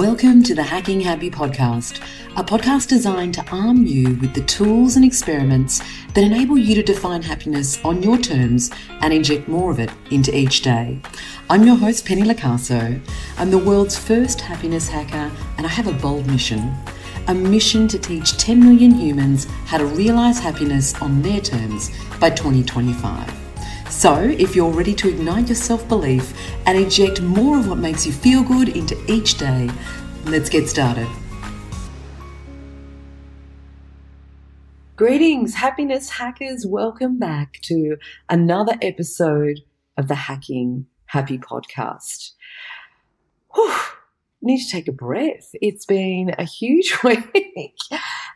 Welcome to the Hacking Happy podcast, a podcast designed to arm you with the tools and experiments that enable you to define happiness on your terms and inject more of it into each day. I'm your host, Penny Locaso. I'm the world's first happiness hacker, and I have a bold mission a mission to teach 10 million humans how to realize happiness on their terms by 2025. So, if you're ready to ignite your self belief and inject more of what makes you feel good into each day, let's get started. Greetings, happiness hackers. Welcome back to another episode of the Hacking Happy podcast. Whew, need to take a breath. It's been a huge week,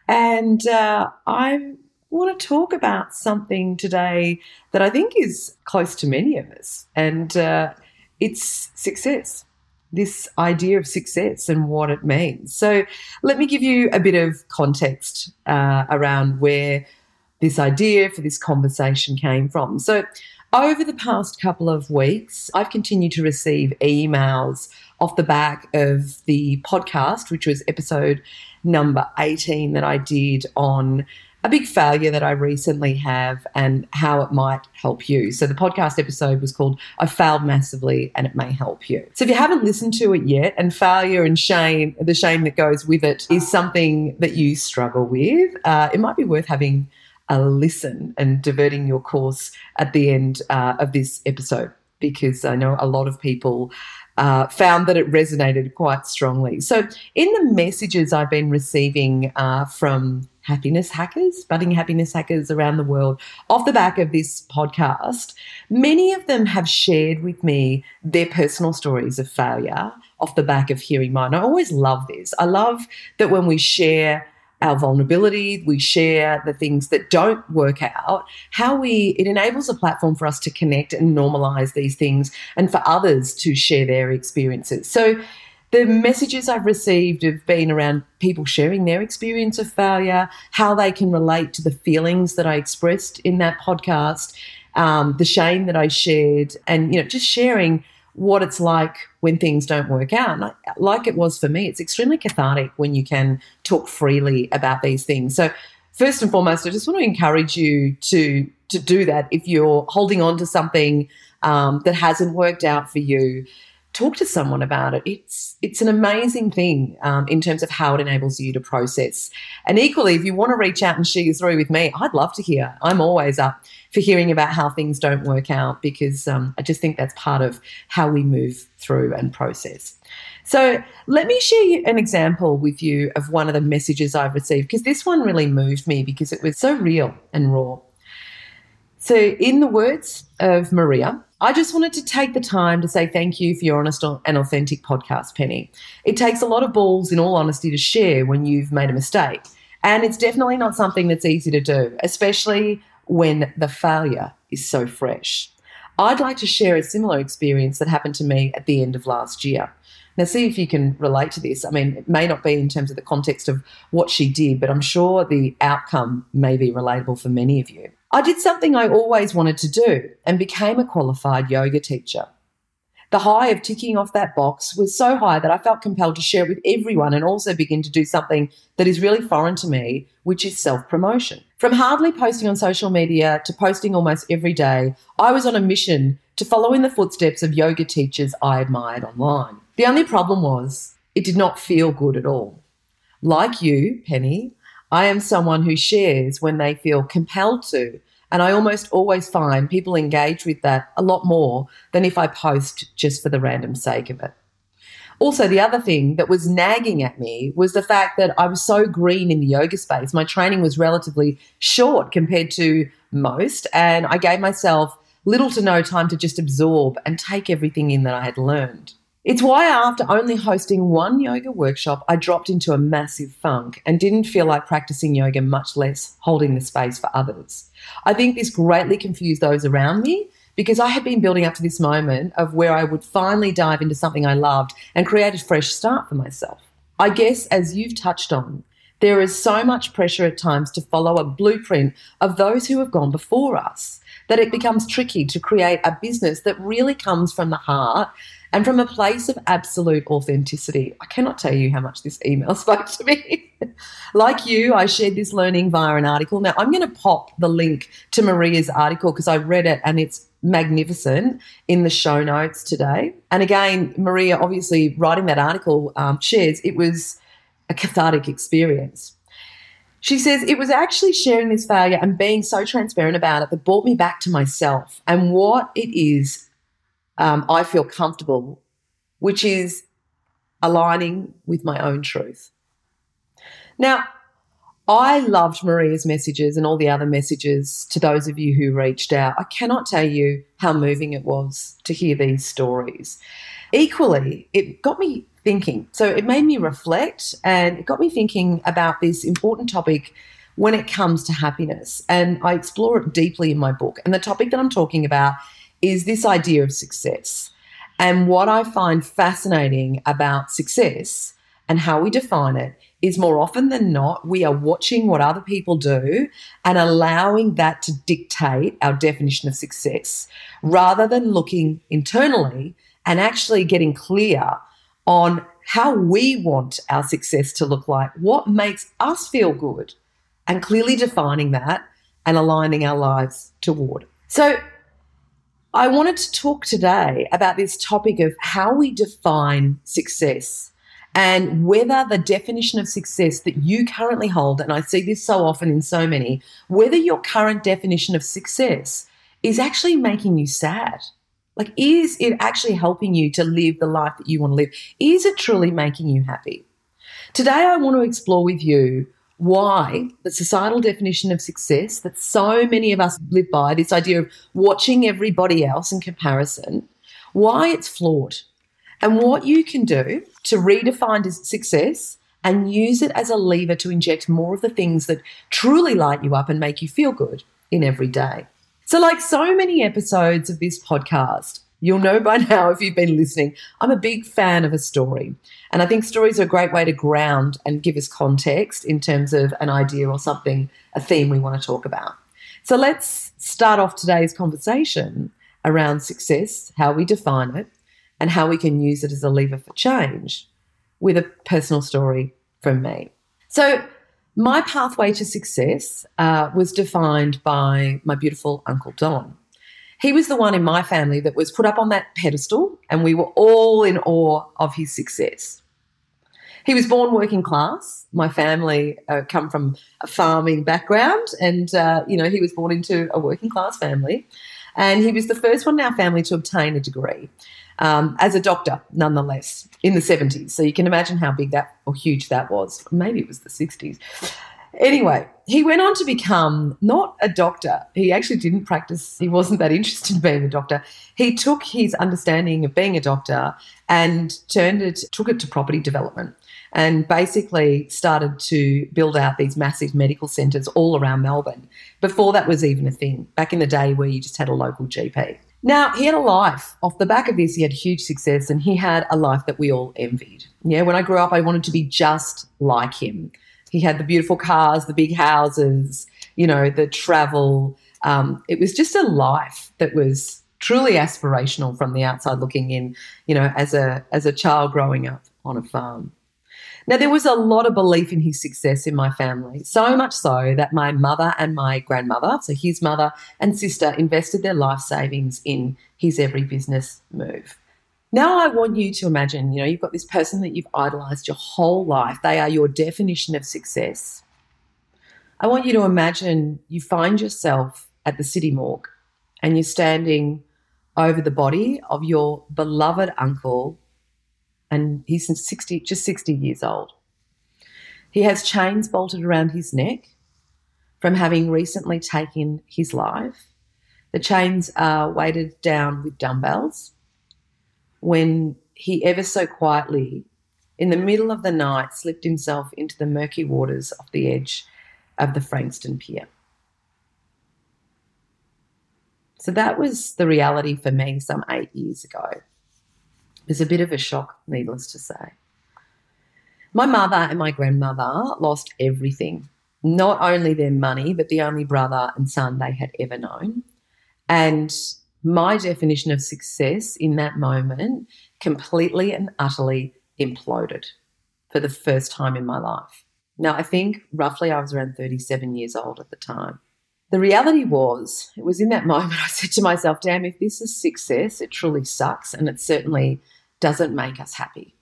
and uh, I'm want to talk about something today that I think is close to many of us, and uh, it's success. This idea of success and what it means. So, let me give you a bit of context uh, around where this idea for this conversation came from. So, over the past couple of weeks, I've continued to receive emails off the back of the podcast, which was episode number 18 that I did on a big failure that I recently have and how it might help you. So the podcast episode was called I Failed Massively and It May Help You. So if you haven't listened to it yet, and failure and shame, the shame that goes with it is something that you struggle with, uh, it might be worth having a listen and diverting your course at the end uh, of this episode because I know a lot of people uh, found that it resonated quite strongly. So, in the messages I've been receiving uh, from happiness hackers, budding happiness hackers around the world, off the back of this podcast, many of them have shared with me their personal stories of failure off the back of hearing mine. I always love this. I love that when we share our vulnerability, we share the things that don't work out, how we, it enables a platform for us to connect and normalize these things and for others to share their experiences. So, the messages I've received have been around people sharing their experience of failure, how they can relate to the feelings that I expressed in that podcast, um, the shame that I shared, and you know, just sharing what it's like when things don't work out. And like it was for me, it's extremely cathartic when you can talk freely about these things. So, first and foremost, I just want to encourage you to to do that if you're holding on to something um, that hasn't worked out for you talk to someone about it. It's it's an amazing thing um, in terms of how it enables you to process. And equally, if you want to reach out and share your story with me, I'd love to hear. I'm always up for hearing about how things don't work out because um, I just think that's part of how we move through and process. So let me share an example with you of one of the messages I've received because this one really moved me because it was so real and raw. So, in the words of Maria, I just wanted to take the time to say thank you for your honest and authentic podcast, Penny. It takes a lot of balls, in all honesty, to share when you've made a mistake. And it's definitely not something that's easy to do, especially when the failure is so fresh. I'd like to share a similar experience that happened to me at the end of last year. Now, see if you can relate to this. I mean, it may not be in terms of the context of what she did, but I'm sure the outcome may be relatable for many of you. I did something I always wanted to do and became a qualified yoga teacher. The high of ticking off that box was so high that I felt compelled to share it with everyone and also begin to do something that is really foreign to me, which is self promotion. From hardly posting on social media to posting almost every day, I was on a mission to follow in the footsteps of yoga teachers I admired online. The only problem was it did not feel good at all. Like you, Penny, I am someone who shares when they feel compelled to. And I almost always find people engage with that a lot more than if I post just for the random sake of it. Also, the other thing that was nagging at me was the fact that I was so green in the yoga space. My training was relatively short compared to most, and I gave myself little to no time to just absorb and take everything in that I had learned. It's why, after only hosting one yoga workshop, I dropped into a massive funk and didn't feel like practicing yoga, much less holding the space for others. I think this greatly confused those around me because I had been building up to this moment of where I would finally dive into something I loved and create a fresh start for myself. I guess, as you've touched on, there is so much pressure at times to follow a blueprint of those who have gone before us that it becomes tricky to create a business that really comes from the heart and from a place of absolute authenticity. I cannot tell you how much this email spoke to me. like you, I shared this learning via an article. Now, I'm going to pop the link to Maria's article because I read it and it's magnificent in the show notes today. And again, Maria, obviously, writing that article um, shares it was a cathartic experience. She says, It was actually sharing this failure and being so transparent about it that brought me back to myself and what it is um, I feel comfortable, which is aligning with my own truth. Now, I loved Maria's messages and all the other messages to those of you who reached out. I cannot tell you how moving it was to hear these stories. Equally, it got me thinking. So it made me reflect and it got me thinking about this important topic when it comes to happiness. And I explore it deeply in my book. And the topic that I'm talking about is this idea of success. And what I find fascinating about success and how we define it is more often than not, we are watching what other people do and allowing that to dictate our definition of success rather than looking internally and actually getting clear on how we want our success to look like, what makes us feel good, and clearly defining that and aligning our lives toward. So, I wanted to talk today about this topic of how we define success and whether the definition of success that you currently hold, and I see this so often in so many, whether your current definition of success is actually making you sad. Like, is it actually helping you to live the life that you want to live? Is it truly making you happy? Today, I want to explore with you why the societal definition of success that so many of us live by, this idea of watching everybody else in comparison, why it's flawed and what you can do to redefine success and use it as a lever to inject more of the things that truly light you up and make you feel good in every day. So, like so many episodes of this podcast, you'll know by now if you've been listening, I'm a big fan of a story. And I think stories are a great way to ground and give us context in terms of an idea or something, a theme we want to talk about. So, let's start off today's conversation around success, how we define it, and how we can use it as a lever for change with a personal story from me. So, my pathway to success uh, was defined by my beautiful Uncle Don. He was the one in my family that was put up on that pedestal, and we were all in awe of his success. He was born working class. My family uh, come from a farming background, and uh, you know he was born into a working class family, and he was the first one in our family to obtain a degree um, as a doctor, nonetheless, in the 70s. So you can imagine how big that or huge that was. Maybe it was the 60s. Anyway, he went on to become not a doctor. He actually didn't practice, he wasn't that interested in being a doctor. He took his understanding of being a doctor and turned it, took it to property development and basically started to build out these massive medical centres all around Melbourne before that was even a thing, back in the day where you just had a local GP. Now, he had a life. Off the back of this, he had huge success and he had a life that we all envied. Yeah, when I grew up, I wanted to be just like him. He had the beautiful cars, the big houses, you know, the travel. Um, it was just a life that was truly aspirational from the outside looking in, you know, as a as a child growing up on a farm. Now, there was a lot of belief in his success in my family, so much so that my mother and my grandmother, so his mother and sister, invested their life savings in his every business move. Now, I want you to imagine you know, you've got this person that you've idolized your whole life, they are your definition of success. I want you to imagine you find yourself at the city morgue and you're standing over the body of your beloved uncle and he's 60, just 60 years old. He has chains bolted around his neck from having recently taken his life. The chains are weighted down with dumbbells. When he ever so quietly, in the middle of the night, slipped himself into the murky waters off the edge of the Frankston Pier. So that was the reality for me some eight years ago It was a bit of a shock, needless to say. My mother and my grandmother lost everything not only their money, but the only brother and son they had ever known. And my definition of success in that moment completely and utterly imploded for the first time in my life. Now, I think roughly I was around 37 years old at the time. The reality was, it was in that moment I said to myself, damn, if this is success, it truly sucks and it certainly doesn't make us happy.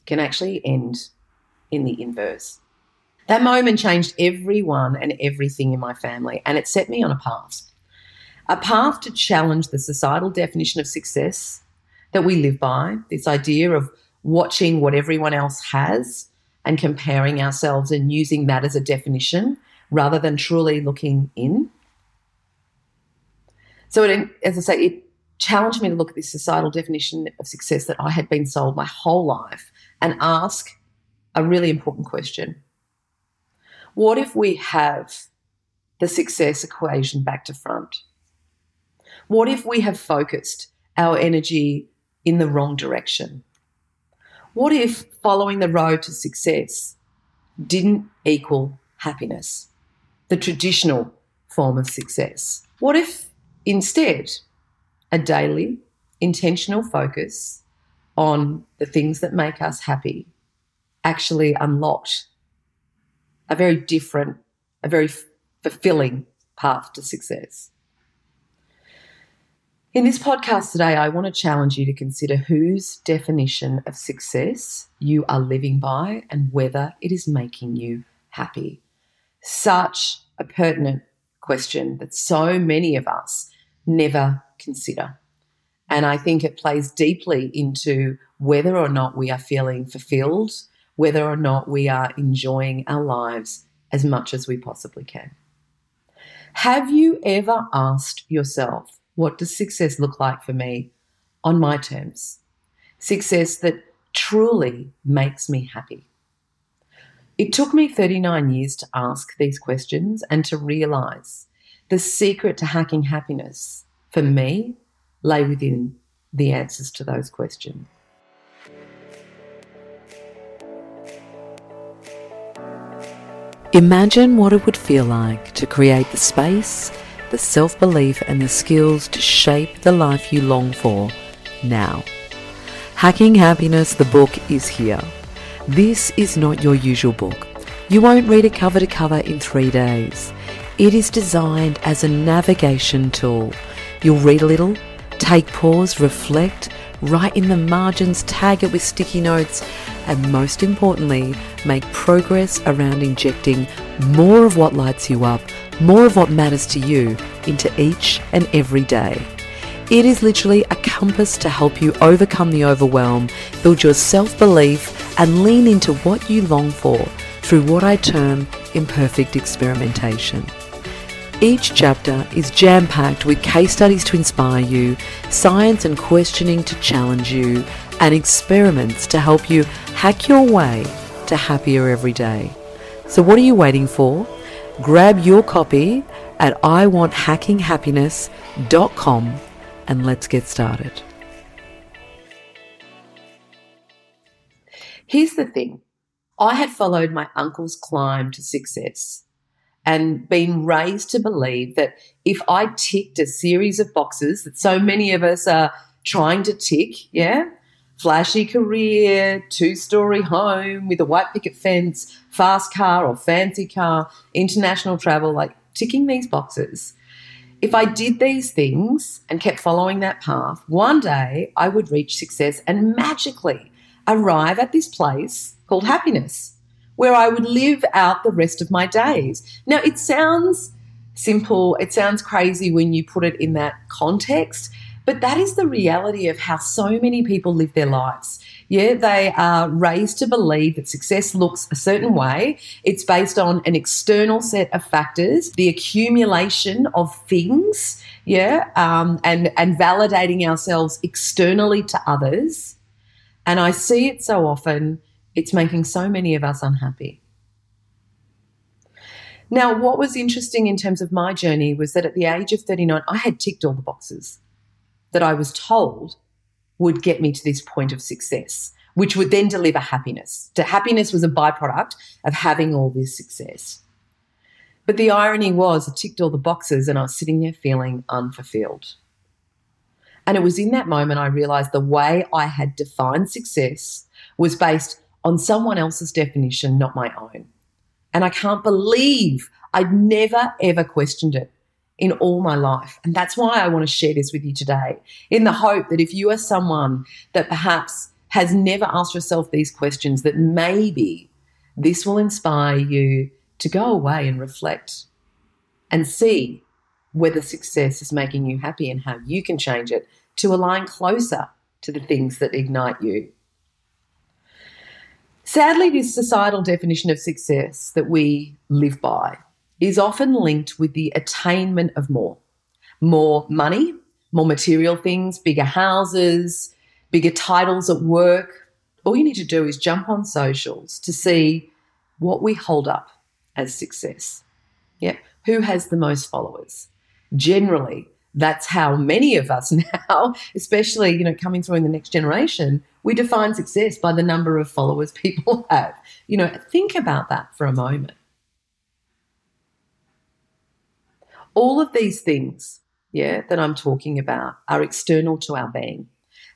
It can actually end in the inverse. That moment changed everyone and everything in my family, and it set me on a path. A path to challenge the societal definition of success that we live by, this idea of watching what everyone else has and comparing ourselves and using that as a definition rather than truly looking in. So, it, as I say, it challenged me to look at this societal definition of success that I had been sold my whole life and ask a really important question what if we have the success equation back to front? What if we have focused our energy in the wrong direction? What if following the road to success didn't equal happiness, the traditional form of success? What if instead a daily, intentional focus on the things that make us happy actually unlocked a very different, a very fulfilling path to success. In this podcast today, I want to challenge you to consider whose definition of success you are living by and whether it is making you happy. Such a pertinent question that so many of us never consider. And I think it plays deeply into whether or not we are feeling fulfilled whether or not we are enjoying our lives as much as we possibly can. Have you ever asked yourself, what does success look like for me on my terms? Success that truly makes me happy. It took me 39 years to ask these questions and to realize the secret to hacking happiness for me lay within the answers to those questions. Imagine what it would feel like to create the space, the self belief, and the skills to shape the life you long for now. Hacking Happiness, the book, is here. This is not your usual book. You won't read it cover to cover in three days. It is designed as a navigation tool. You'll read a little, take pause, reflect, write in the margins, tag it with sticky notes, and most importantly, make progress around injecting more of what lights you up, more of what matters to you into each and every day. It is literally a compass to help you overcome the overwhelm, build your self belief, and lean into what you long for through what I term imperfect experimentation. Each chapter is jam packed with case studies to inspire you, science and questioning to challenge you, and experiments to help you hack your way to happier every day. So, what are you waiting for? Grab your copy at iwanthackinghappiness.com and let's get started. Here's the thing I had followed my uncle's climb to success and been raised to believe that if I ticked a series of boxes that so many of us are trying to tick, yeah, flashy career, two story home with a white picket fence, fast car or fancy car, international travel, like ticking these boxes. If I did these things and kept following that path, one day I would reach success and magically arrive at this place called happiness where I would live out the rest of my days. Now, it sounds simple, it sounds crazy when you put it in that context, but that is the reality of how so many people live their lives. Yeah, they are raised to believe that success looks a certain way. It's based on an external set of factors, the accumulation of things, yeah, um, and and validating ourselves externally to others. And I see it so often it's making so many of us unhappy. Now, what was interesting in terms of my journey was that at the age of 39, I had ticked all the boxes that I was told would get me to this point of success, which would then deliver happiness. Happiness was a byproduct of having all this success. But the irony was, I ticked all the boxes and I was sitting there feeling unfulfilled. And it was in that moment I realized the way I had defined success was based on someone else's definition, not my own. And I can't believe I'd never ever questioned it in all my life. And that's why I want to share this with you today, in the hope that if you are someone that perhaps has never asked yourself these questions, that maybe this will inspire you to go away and reflect and see whether success is making you happy and how you can change it to align closer to the things that ignite you. Sadly, this societal definition of success that we live by is often linked with the attainment of more more money, more material things, bigger houses, bigger titles at work. All you need to do is jump on socials to see what we hold up as success. Yeah. Who has the most followers? Generally, that's how many of us now, especially, you know, coming through in the next generation, we define success by the number of followers people have. You know, think about that for a moment. All of these things, yeah, that I'm talking about are external to our being.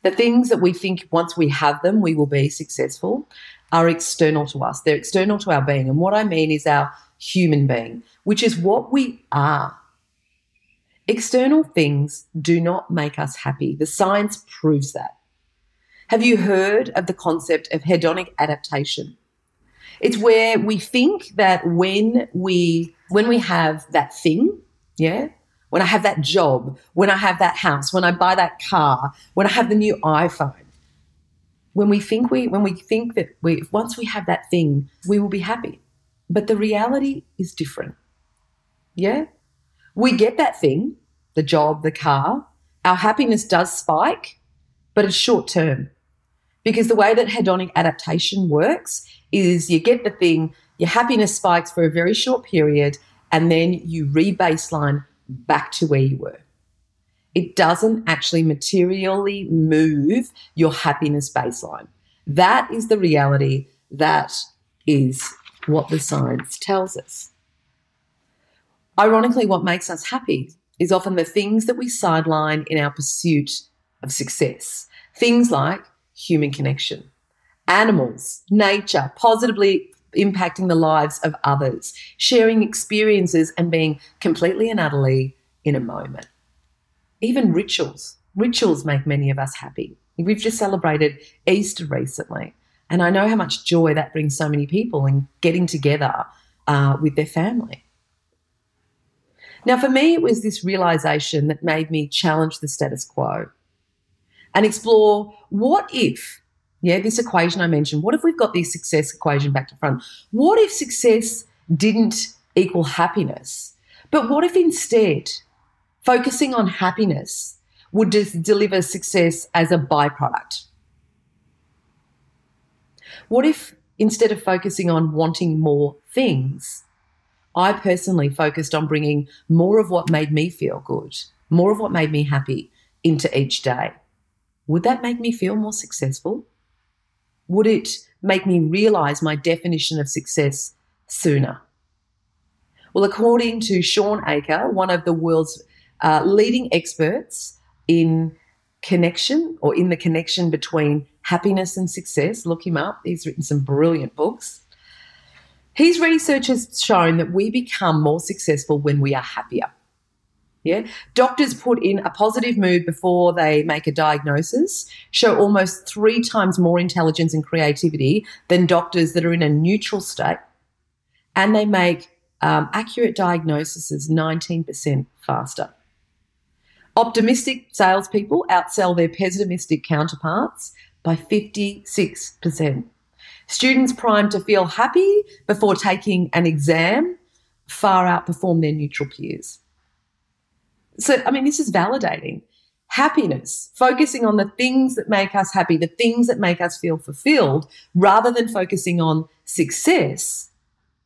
The things that we think once we have them, we will be successful are external to us. They're external to our being. And what I mean is our human being, which is what we are. External things do not make us happy. The science proves that. Have you heard of the concept of hedonic adaptation? It's where we think that when we when we have that thing, yeah, when I have that job, when I have that house, when I buy that car, when I have the new iPhone, when we think we when we think that we once we have that thing, we will be happy. But the reality is different. Yeah? We get that thing, the job, the car, our happiness does spike, but it's short term. Because the way that hedonic adaptation works is you get the thing, your happiness spikes for a very short period, and then you re-baseline back to where you were. It doesn't actually materially move your happiness baseline. That is the reality. That is what the science tells us. Ironically, what makes us happy is often the things that we sideline in our pursuit of success. Things like human connection, animals, nature, positively impacting the lives of others, sharing experiences, and being completely and utterly in a moment. Even rituals. Rituals make many of us happy. We've just celebrated Easter recently. And I know how much joy that brings so many people in getting together uh, with their family. Now, for me, it was this realization that made me challenge the status quo and explore what if, yeah, this equation I mentioned, what if we've got this success equation back to front? What if success didn't equal happiness? But what if instead focusing on happiness would just deliver success as a byproduct? What if instead of focusing on wanting more things, I personally focused on bringing more of what made me feel good, more of what made me happy into each day? Would that make me feel more successful? Would it make me realize my definition of success sooner? Well, according to Shawn Achor, one of the world's uh, leading experts in connection or in the connection between happiness and success. Look him up. He's written some brilliant books. His research has shown that we become more successful when we are happier. Yeah. Doctors put in a positive mood before they make a diagnosis, show almost three times more intelligence and creativity than doctors that are in a neutral state. And they make um, accurate diagnoses 19% faster. Optimistic salespeople outsell their pessimistic counterparts by 56%. Students primed to feel happy before taking an exam far outperform their neutral peers. So, I mean, this is validating. Happiness, focusing on the things that make us happy, the things that make us feel fulfilled, rather than focusing on success,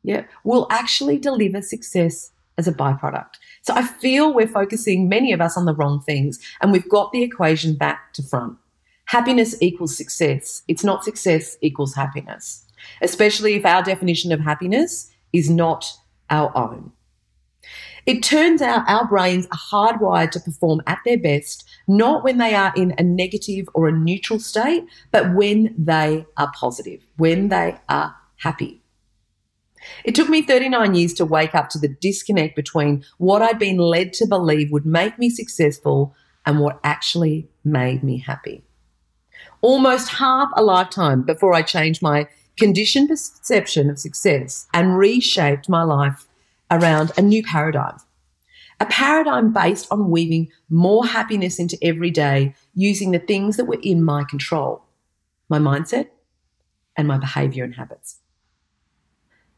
yeah, will actually deliver success as a byproduct. So I feel we're focusing, many of us, on the wrong things, and we've got the equation back to front. Happiness equals success. It's not success equals happiness, especially if our definition of happiness is not our own. It turns out our brains are hardwired to perform at their best, not when they are in a negative or a neutral state, but when they are positive, when they are happy. It took me 39 years to wake up to the disconnect between what I'd been led to believe would make me successful and what actually made me happy. Almost half a lifetime before I changed my conditioned perception of success and reshaped my life around a new paradigm. A paradigm based on weaving more happiness into every day using the things that were in my control my mindset and my behavior and habits.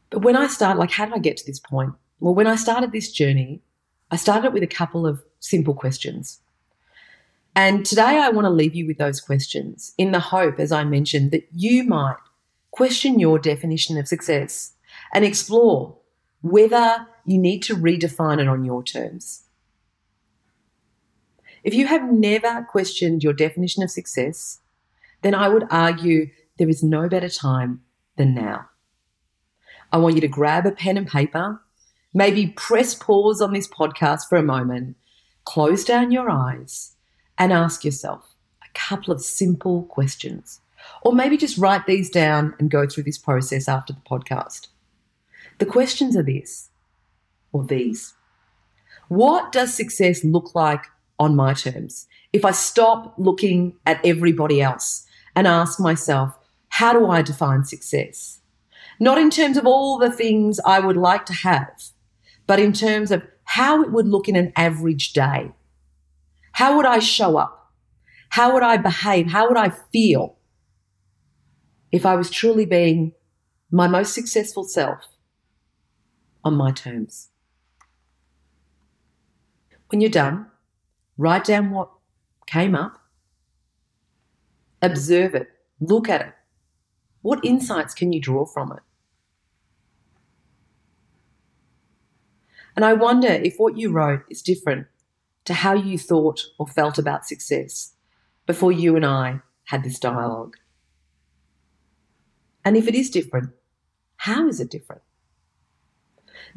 But when I started, like, how did I get to this point? Well, when I started this journey, I started with a couple of simple questions. And today I want to leave you with those questions in the hope, as I mentioned, that you might question your definition of success and explore whether you need to redefine it on your terms. If you have never questioned your definition of success, then I would argue there is no better time than now. I want you to grab a pen and paper, maybe press pause on this podcast for a moment, close down your eyes, and ask yourself a couple of simple questions. Or maybe just write these down and go through this process after the podcast. The questions are this or these What does success look like on my terms? If I stop looking at everybody else and ask myself, how do I define success? Not in terms of all the things I would like to have, but in terms of how it would look in an average day. How would I show up? How would I behave? How would I feel if I was truly being my most successful self on my terms? When you're done, write down what came up, observe it, look at it. What insights can you draw from it? And I wonder if what you wrote is different to how you thought or felt about success before you and I had this dialogue. And if it is different, how is it different?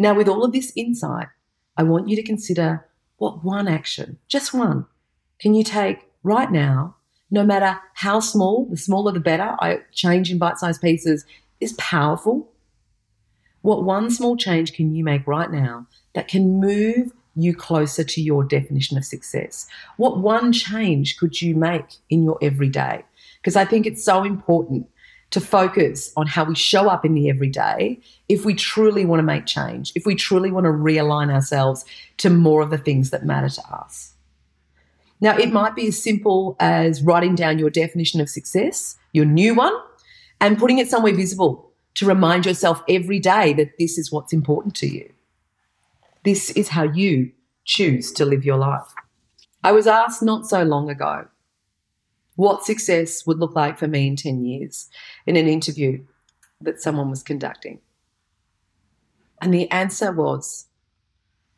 Now, with all of this insight, I want you to consider what one action, just one, can you take right now, no matter how small, the smaller the better. I change in bite sized pieces is powerful. What one small change can you make right now that can move you closer to your definition of success? What one change could you make in your everyday? Because I think it's so important to focus on how we show up in the everyday if we truly want to make change, if we truly want to realign ourselves to more of the things that matter to us. Now, it might be as simple as writing down your definition of success, your new one, and putting it somewhere visible to remind yourself every day that this is what's important to you. This is how you choose to live your life. I was asked not so long ago what success would look like for me in 10 years in an interview that someone was conducting. And the answer was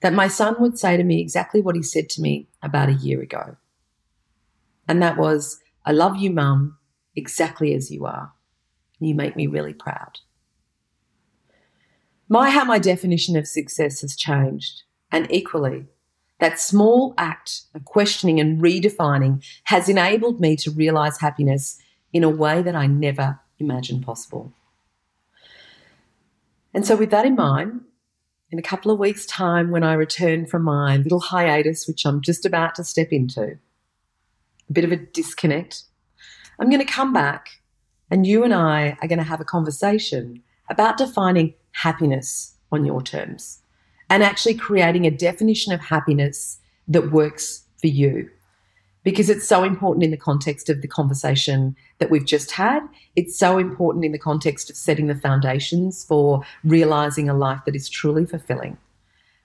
that my son would say to me exactly what he said to me about a year ago. And that was, I love you, mum, exactly as you are. You make me really proud my how my definition of success has changed, and equally, that small act of questioning and redefining has enabled me to realize happiness in a way that I never imagined possible. And so, with that in mind, in a couple of weeks' time, when I return from my little hiatus, which I'm just about to step into, a bit of a disconnect, I'm going to come back and you and I are going to have a conversation about defining happiness on your terms and actually creating a definition of happiness that works for you. Because it's so important in the context of the conversation that we've just had. It's so important in the context of setting the foundations for realizing a life that is truly fulfilling.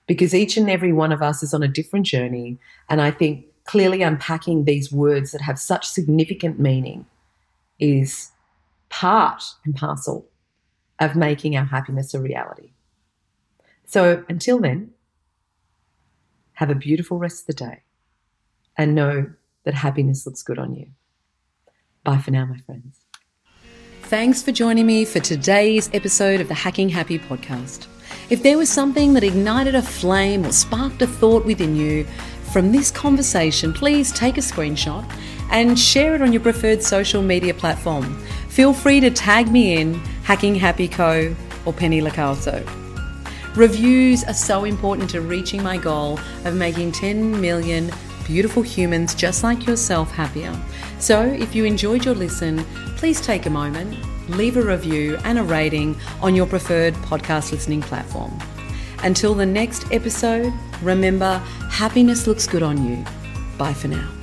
Because each and every one of us is on a different journey. And I think clearly unpacking these words that have such significant meaning is part and parcel of making our happiness a reality. So until then, have a beautiful rest of the day and know that happiness looks good on you. Bye for now, my friends. Thanks for joining me for today's episode of the Hacking Happy podcast. If there was something that ignited a flame or sparked a thought within you from this conversation, please take a screenshot and share it on your preferred social media platform. Feel free to tag me in Hacking Happy Co or Penny Locaso. Reviews are so important to reaching my goal of making 10 million beautiful humans just like yourself happier. So, if you enjoyed your listen, please take a moment, leave a review and a rating on your preferred podcast listening platform. Until the next episode, remember happiness looks good on you. Bye for now.